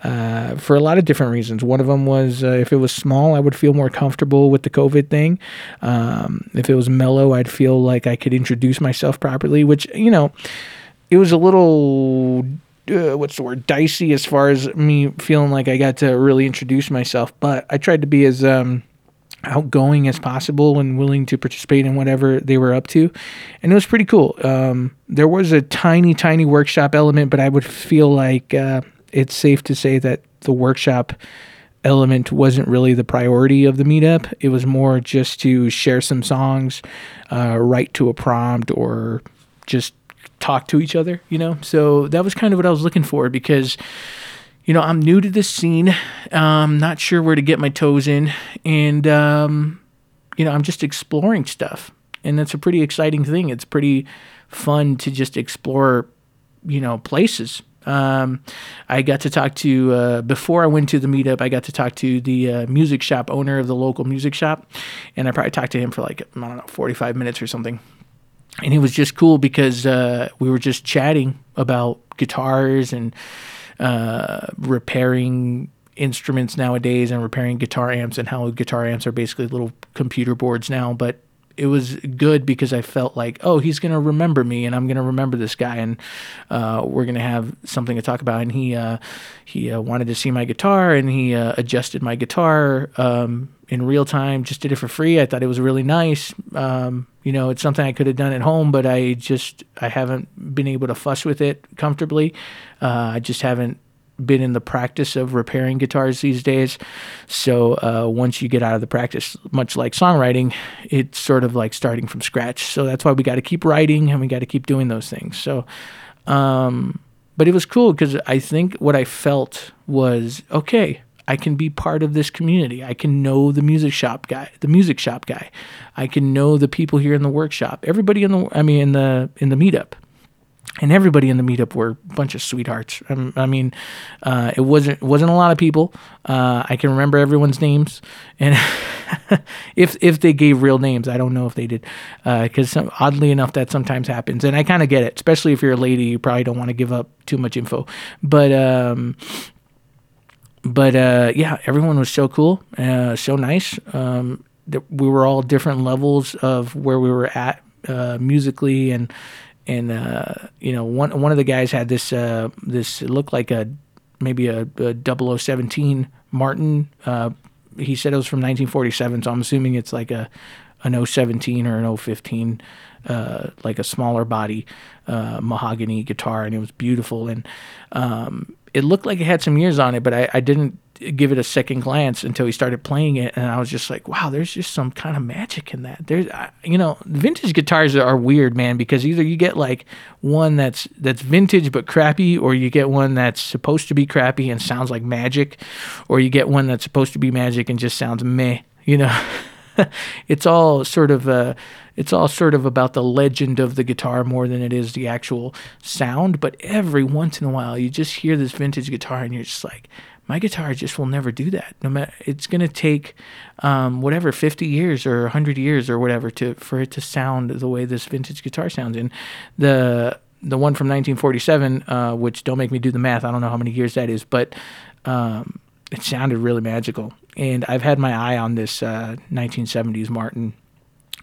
[SPEAKER 1] uh, for a lot of different reasons. One of them was uh, if it was small i would feel more comfortable with the covid thing. Um, if it was mellow i'd feel like i could introduce myself properly which you know it was a little uh, what's the word dicey as far as me feeling like I got to really introduce myself. But I tried to be as um, outgoing as possible and willing to participate in whatever they were up to. And it was pretty cool. Um, there was a tiny, tiny workshop element, but I would feel like uh, it's safe to say that the workshop element wasn't really the priority of the meetup. It was more just to share some songs, uh, write to a prompt, or just talk to each other, you know? So that was kind of what I was looking for because you know, I'm new to this scene. Um, not sure where to get my toes in. And, um, you know, I'm just exploring stuff. And that's a pretty exciting thing. It's pretty fun to just explore, you know, places. Um, I got to talk to, uh, before I went to the meetup, I got to talk to the uh, music shop owner of the local music shop. And I probably talked to him for like, I don't know, 45 minutes or something. And it was just cool because uh, we were just chatting about guitars and, uh, repairing instruments nowadays and repairing guitar amps and how guitar amps are basically little computer boards now. But it was good because I felt like, oh, he's gonna remember me, and I'm gonna remember this guy, and uh, we're gonna have something to talk about. And he uh, he uh, wanted to see my guitar, and he uh, adjusted my guitar um, in real time. Just did it for free. I thought it was really nice. Um, you know, it's something I could have done at home, but I just I haven't been able to fuss with it comfortably. Uh, I just haven't been in the practice of repairing guitars these days. So uh, once you get out of the practice, much like songwriting, it's sort of like starting from scratch. So that's why we got to keep writing and we got to keep doing those things. So, um, but it was cool because I think what I felt was okay. I can be part of this community. I can know the music shop guy, the music shop guy. I can know the people here in the workshop. Everybody in the, I mean, in the in the meetup and everybody in the meetup were a bunch of sweethearts. Um, I mean, uh, it wasn't wasn't a lot of people. Uh, I can remember everyone's names, and if if they gave real names, I don't know if they did, because uh, oddly enough, that sometimes happens, and I kind of get it. Especially if you're a lady, you probably don't want to give up too much info. But um, but uh, yeah, everyone was so cool, uh, so nice. Um, we were all different levels of where we were at uh, musically and and uh, you know one one of the guys had this uh, this it looked like a maybe a, a 0017 Martin. Uh, he said it was from 1947, so I'm assuming it's like a an 017 or an 015, uh, like a smaller body uh, mahogany guitar, and it was beautiful. And um, it looked like it had some years on it, but I, I didn't give it a second glance until he started playing it, and I was just like, wow, there's just some kind of magic in that. There's, you know, vintage guitars are weird, man, because either you get like one that's that's vintage but crappy, or you get one that's supposed to be crappy and sounds like magic, or you get one that's supposed to be magic and just sounds meh, you know. it's all sort of uh, it's all sort of about the legend of the guitar more than it is the actual sound. But every once in a while, you just hear this vintage guitar, and you're just like, my guitar just will never do that. No matter, it's to take um, whatever 50 years or 100 years or whatever to for it to sound the way this vintage guitar sounds. And the the one from 1947, uh, which don't make me do the math. I don't know how many years that is, but um, it sounded really magical. And I've had my eye on this uh, 1970s Martin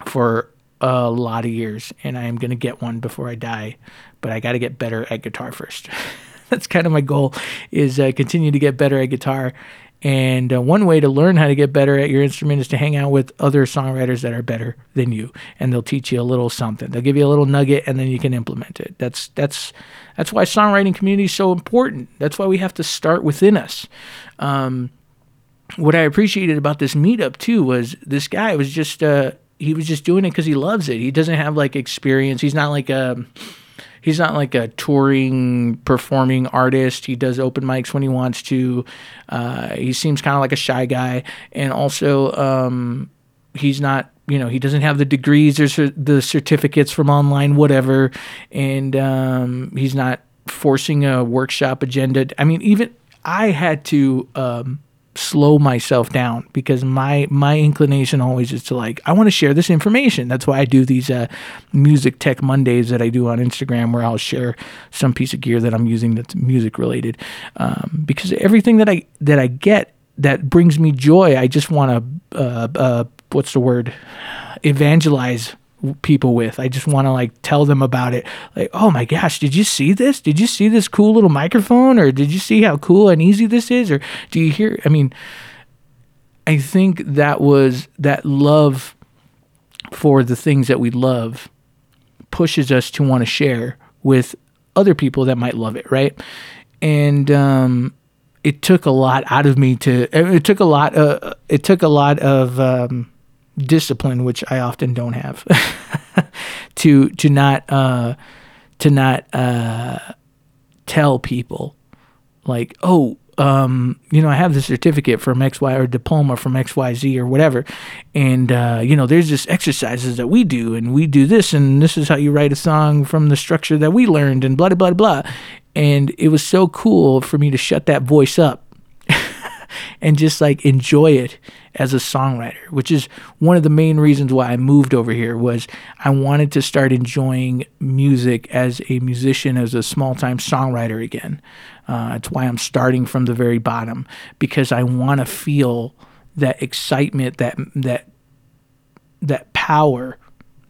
[SPEAKER 1] for a lot of years, and I am going to get one before I die. But I got to get better at guitar first. That's kind of my goal is uh, continue to get better at guitar. And uh, one way to learn how to get better at your instrument is to hang out with other songwriters that are better than you, and they'll teach you a little something. They'll give you a little nugget, and then you can implement it. That's that's that's why songwriting community is so important. That's why we have to start within us. Um, what I appreciated about this meetup too was this guy was just uh, he was just doing it because he loves it. He doesn't have like experience. He's not like a he's not like a touring performing artist. He does open mics when he wants to. Uh, he seems kind of like a shy guy, and also um, he's not. You know, he doesn't have the degrees or the certificates from online, whatever, and um, he's not forcing a workshop agenda. I mean, even I had to um, slow myself down because my my inclination always is to like I want to share this information. That's why I do these uh, music tech Mondays that I do on Instagram where I'll share some piece of gear that I'm using that's music related. Um, because everything that I that I get that brings me joy, I just want to uh, uh, what's the word evangelize people with. I just want to like tell them about it. Like, oh my gosh, did you see this? Did you see this cool little microphone? Or did you see how cool and easy this is? Or do you hear? I mean, I think that was that love for the things that we love pushes us to want to share with other people that might love it, right? And um, it took a lot out of me to. It took a lot. Uh, it took a lot of. Um, discipline, which I often don't have, to to not uh, to not uh, tell people like, oh, um, you know, I have the certificate from XY or diploma from XYZ or whatever. And, uh, you know, there's just exercises that we do and we do this and this is how you write a song from the structure that we learned and blah, blah, blah. And it was so cool for me to shut that voice up and just like enjoy it as a songwriter, which is one of the main reasons why I moved over here was I wanted to start enjoying music as a musician, as a small-time songwriter again. Uh, it's why I'm starting from the very bottom because I want to feel that excitement, that that that power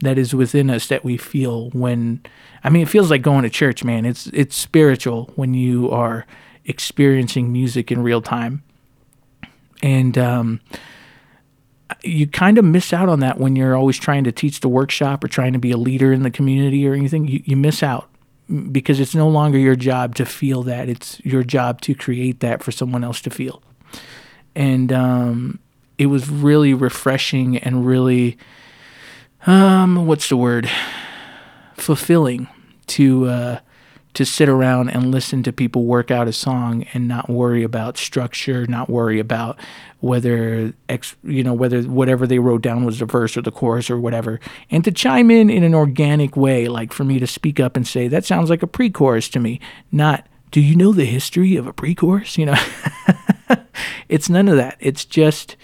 [SPEAKER 1] that is within us that we feel when I mean it feels like going to church, man. It's it's spiritual when you are experiencing music in real time and um, you kind of miss out on that when you're always trying to teach the workshop or trying to be a leader in the community or anything. You, you miss out because it's no longer your job to feel that. It's your job to create that for someone else to feel. And um, it was really refreshing and really, um, what's the word? Fulfilling to uh, to sit around and listen to people work out a song and not worry about structure, not worry about whether ex, you know whether whatever they wrote down was the verse or the chorus or whatever, and to chime in in an organic way, like for me to speak up and say that sounds like a pre-chorus to me, not do you know the history of a pre-chorus? You know, it's none of that. It's just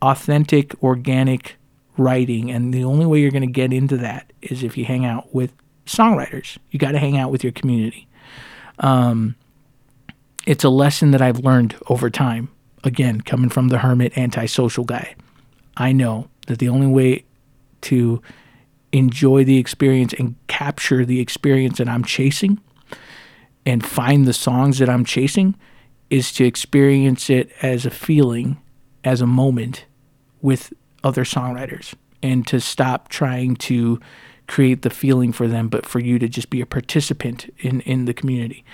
[SPEAKER 1] authentic, organic writing, and the only way you're going to get into that is if you hang out with songwriters. You got to hang out with your community. Um, it's a lesson that I've learned over time. Again, coming from the hermit antisocial guy, I know that the only way to enjoy the experience and capture the experience that I'm chasing and find the songs that I'm chasing is to experience it as a feeling, as a moment with other songwriters, and to stop trying to create the feeling for them, but for you to just be a participant in, in the community.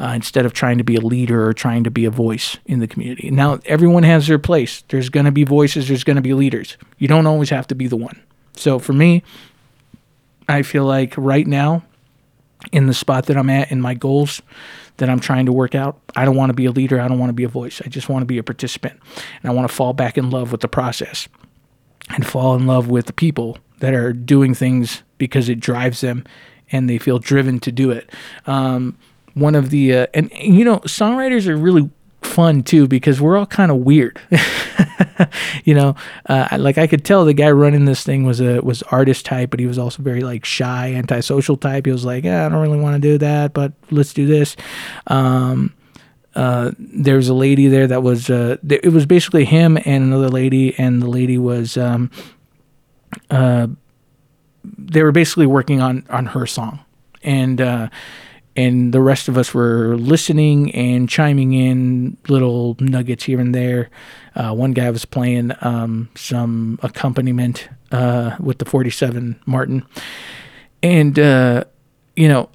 [SPEAKER 1] Uh, instead of trying to be a leader or trying to be a voice in the community. Now, everyone has their place. There's going to be voices, there's going to be leaders. You don't always have to be the one. So for me, I feel like right now, in the spot that I'm at in my goals that I'm trying to work out, I don't want to be a leader. I don't want to be a voice. I just want to be a participant. And I want to fall back in love with the process and fall in love with the people that are doing things because it drives them and they feel driven to do it. Um, one of the uh, and you know songwriters are really fun too because we're all kind of weird. you know, uh, like I could tell the guy running this thing was a was artist type, but he was also very like shy, antisocial type. He was like, yeah, I don't really want to do that, but let's do this. Um, uh, there's a lady there that was uh, th- it was basically him and another lady, and the lady was um, uh, they were basically working on on her song, and uh, and the rest of us were listening and chiming in little nuggets here and there. Uh, one guy was playing um, some accompaniment uh, with the 47 Martin, and uh, you know,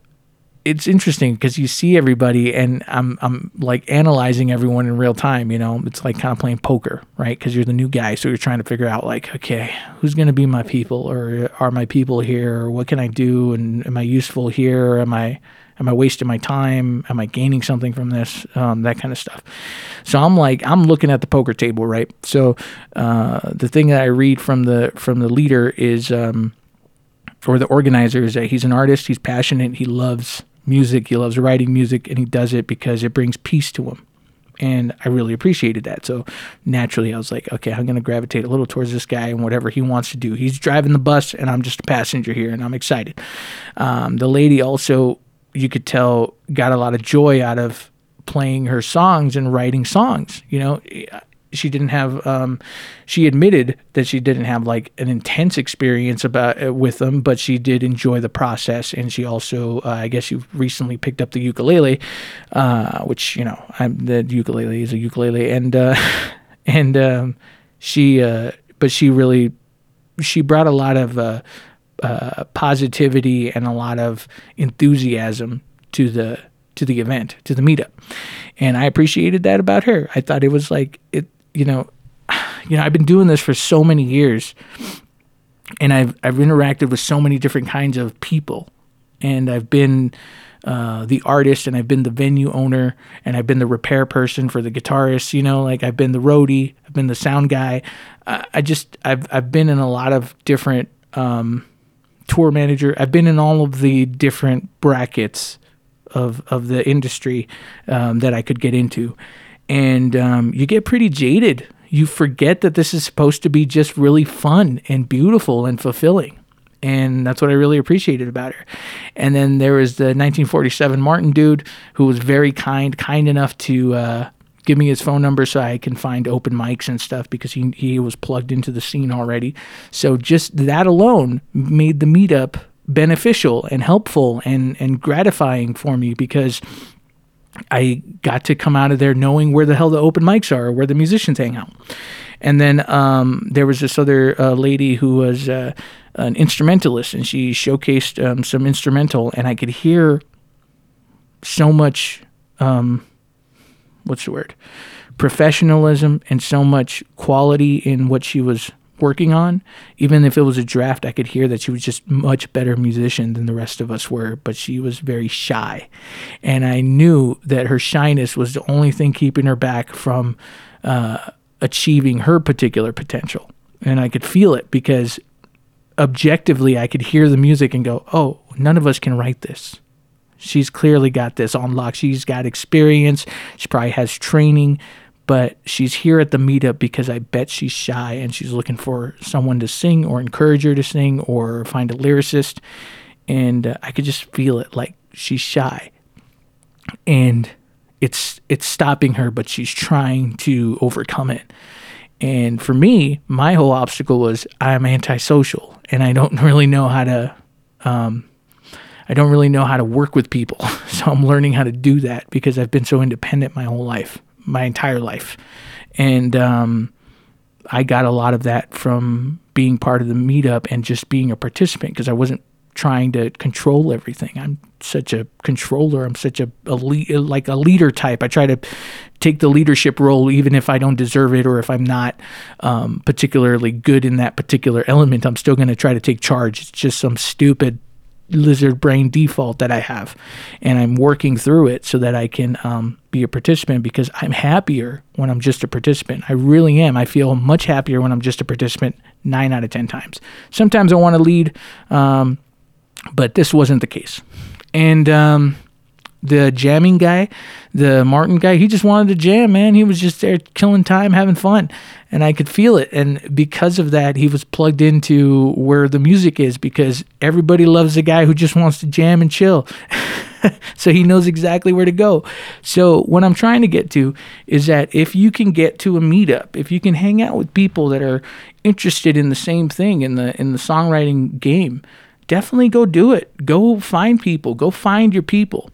[SPEAKER 1] it's interesting because you see everybody, and I'm I'm like analyzing everyone in real time. You know, it's like kind of playing poker, right? Because you're the new guy, so you're trying to figure out like, okay, who's going to be my people, or are my people here, or what can I do, and am I useful here, or am I Am I wasting my time? Am I gaining something from this? Um, that kind of stuff. So I'm like, I'm looking at the poker table, right? So uh, the thing that I read from the from the leader is, um, or the organizer is that he's an artist. He's passionate. He loves music. He loves writing music, and he does it because it brings peace to him. And I really appreciated that. So naturally, I was like, okay, I'm going to gravitate a little towards this guy and whatever he wants to do. He's driving the bus, and I'm just a passenger here, and I'm excited. Um, the lady also you could tell got a lot of joy out of playing her songs and writing songs. You know, she didn't have. Um, she admitted that she didn't have like an intense experience about uh, with them, but she did enjoy the process. And she also, uh, I guess, she recently picked up the ukulele, uh, which you know, I'm, the ukulele is a ukulele, and uh, and um, she, uh, but she really, she brought a lot of positivity and a lot of enthusiasm to the to the event, to the meetup. And I appreciated that about her. I thought it was like it, you know, you know, I've been doing this for so many years and I've I've interacted with so many different kinds of people. And I've been uh, the artist and I've been the venue owner and I've been the repair person for the guitarist, you know, like I've been the roadie, I've been the sound guy. I, I just I've I've been in a lot of different um, tour manager. I've been in all of the different brackets of of the industry um, that I could get into, and um, you get pretty jaded. You forget that this is supposed to be just really fun and beautiful and fulfilling. And that's what I really appreciated about her. And then there was the 1947 Martin dude who was very kind, kind enough to uh, give me his phone number so I can find open mics and stuff because he he was plugged into the scene already. So just that alone made the meetup beneficial and helpful and and gratifying for me because I got to come out of there knowing where the hell the open mics are, where the musicians hang out. And then um, there was this other uh, lady who was uh, an instrumentalist, and she showcased um, some instrumental, and I could hear so much um, what's the word professionalism and so much quality in what she was working on. Even if it was a draft i could hear that she was just much better musician than the rest of us were but she was very shy. And i knew that her shyness was the only thing keeping her back from uh, achieving her particular potential. And i could feel it because objectively i could hear the music and go oh none of us can write this. She's clearly got this on lock. She's got experience. She probably has training, but she's here at the meetup because I bet she's shy and she's looking for someone to sing or encourage her to sing or find a lyricist. And uh, I could just feel it like she's shy. And it's it's stopping her, but she's trying to overcome it. And for me, my whole obstacle was I'm antisocial and I don't really know how to um, I don't really know how to work with people. So I'm learning how to do that because I've been so independent my whole life, my entire life. And um, I got a lot of that from being part of the meetup and just being a participant because I wasn't trying to control everything. I'm such a controller. I'm such a, a le- like a leader type. I try to take the leadership role even if I don't deserve it or if I'm not um, particularly good in that particular element. I'm still going to try to take charge. It's just some stupid lizard brain default that I have, and I'm working through it so that I can um, be a participant because I'm happier when I'm just a participant. I really am. I feel much happier when I'm just a participant nine out of 10 times. Sometimes I want to lead, um, but this wasn't the case. And um, the jamming guy, the Martin guy, he just wanted to jam, man. He was just there killing time, having fun. And I could feel it. And because of that, he was plugged into where the music is because everybody loves the guy who just wants to jam and chill. so he knows exactly where to go. So what I'm trying to get to is that if you can get to a meetup, if you can hang out with people that are interested in the same thing in the in the songwriting game, definitely go do it. Go find people. Go find your people.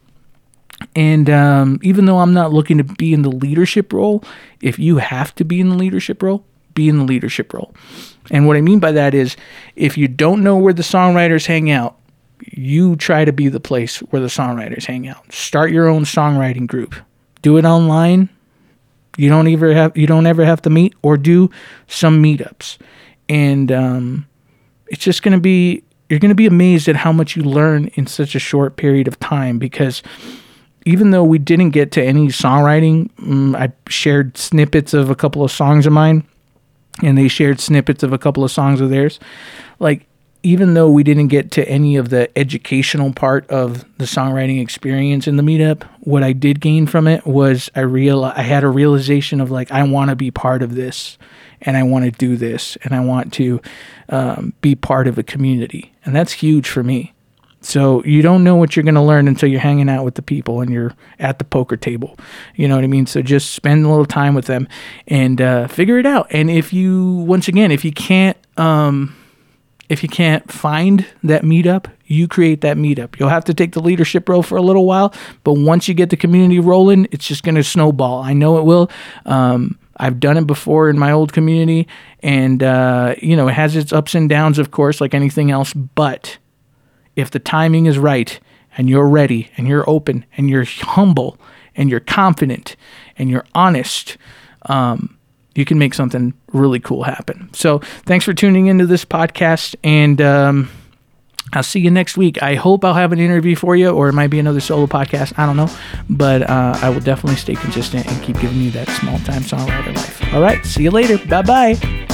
[SPEAKER 1] And um, even though I'm not looking to be in the leadership role, if you have to be in the leadership role, be in the leadership role. And what I mean by that is if you don't know where the songwriters hang out, you try to be the place where the songwriters hang out. Start your own songwriting group. Do it online. You don't ever have you don't ever have to meet or do some meetups. And um, it's just to be you're to be amazed at how much you learn in such a short period of time because even though we didn't get to any songwriting, um, I shared snippets of a couple of songs of mine, and they shared snippets of a couple of songs of theirs. Like, even though we didn't get to any of the educational part of the songwriting experience in the meetup, what I did gain from it was I real I had a realization of like I want to be part of this, and I want to do this, and I want to um, be part of a community, and that's huge for me. So you don't know what you're going to learn until you're hanging out with the people and you're at the poker table. You know what I mean? So just spend a little time with them and uh, figure it out. And if you, once again, if you can't, um, if you can't find that meetup, you create that meetup. You'll have to take the leadership role for a little while, but once you get the community rolling, it's just going to snowball. I know it will. Um, I've done it before in my old community, and uh, you know it has its ups and downs, of course, like anything else. But if the timing is right and you're ready and you're open and you're humble and you're confident and you're honest, um, you can make something really cool happen. So, thanks for tuning into this podcast, and um, I'll see you next week. I hope I'll have an interview for you, or it might be another solo podcast. I don't know, but uh, I will definitely stay consistent and keep giving you that small time songwriter life. All right, see you later. Bye bye.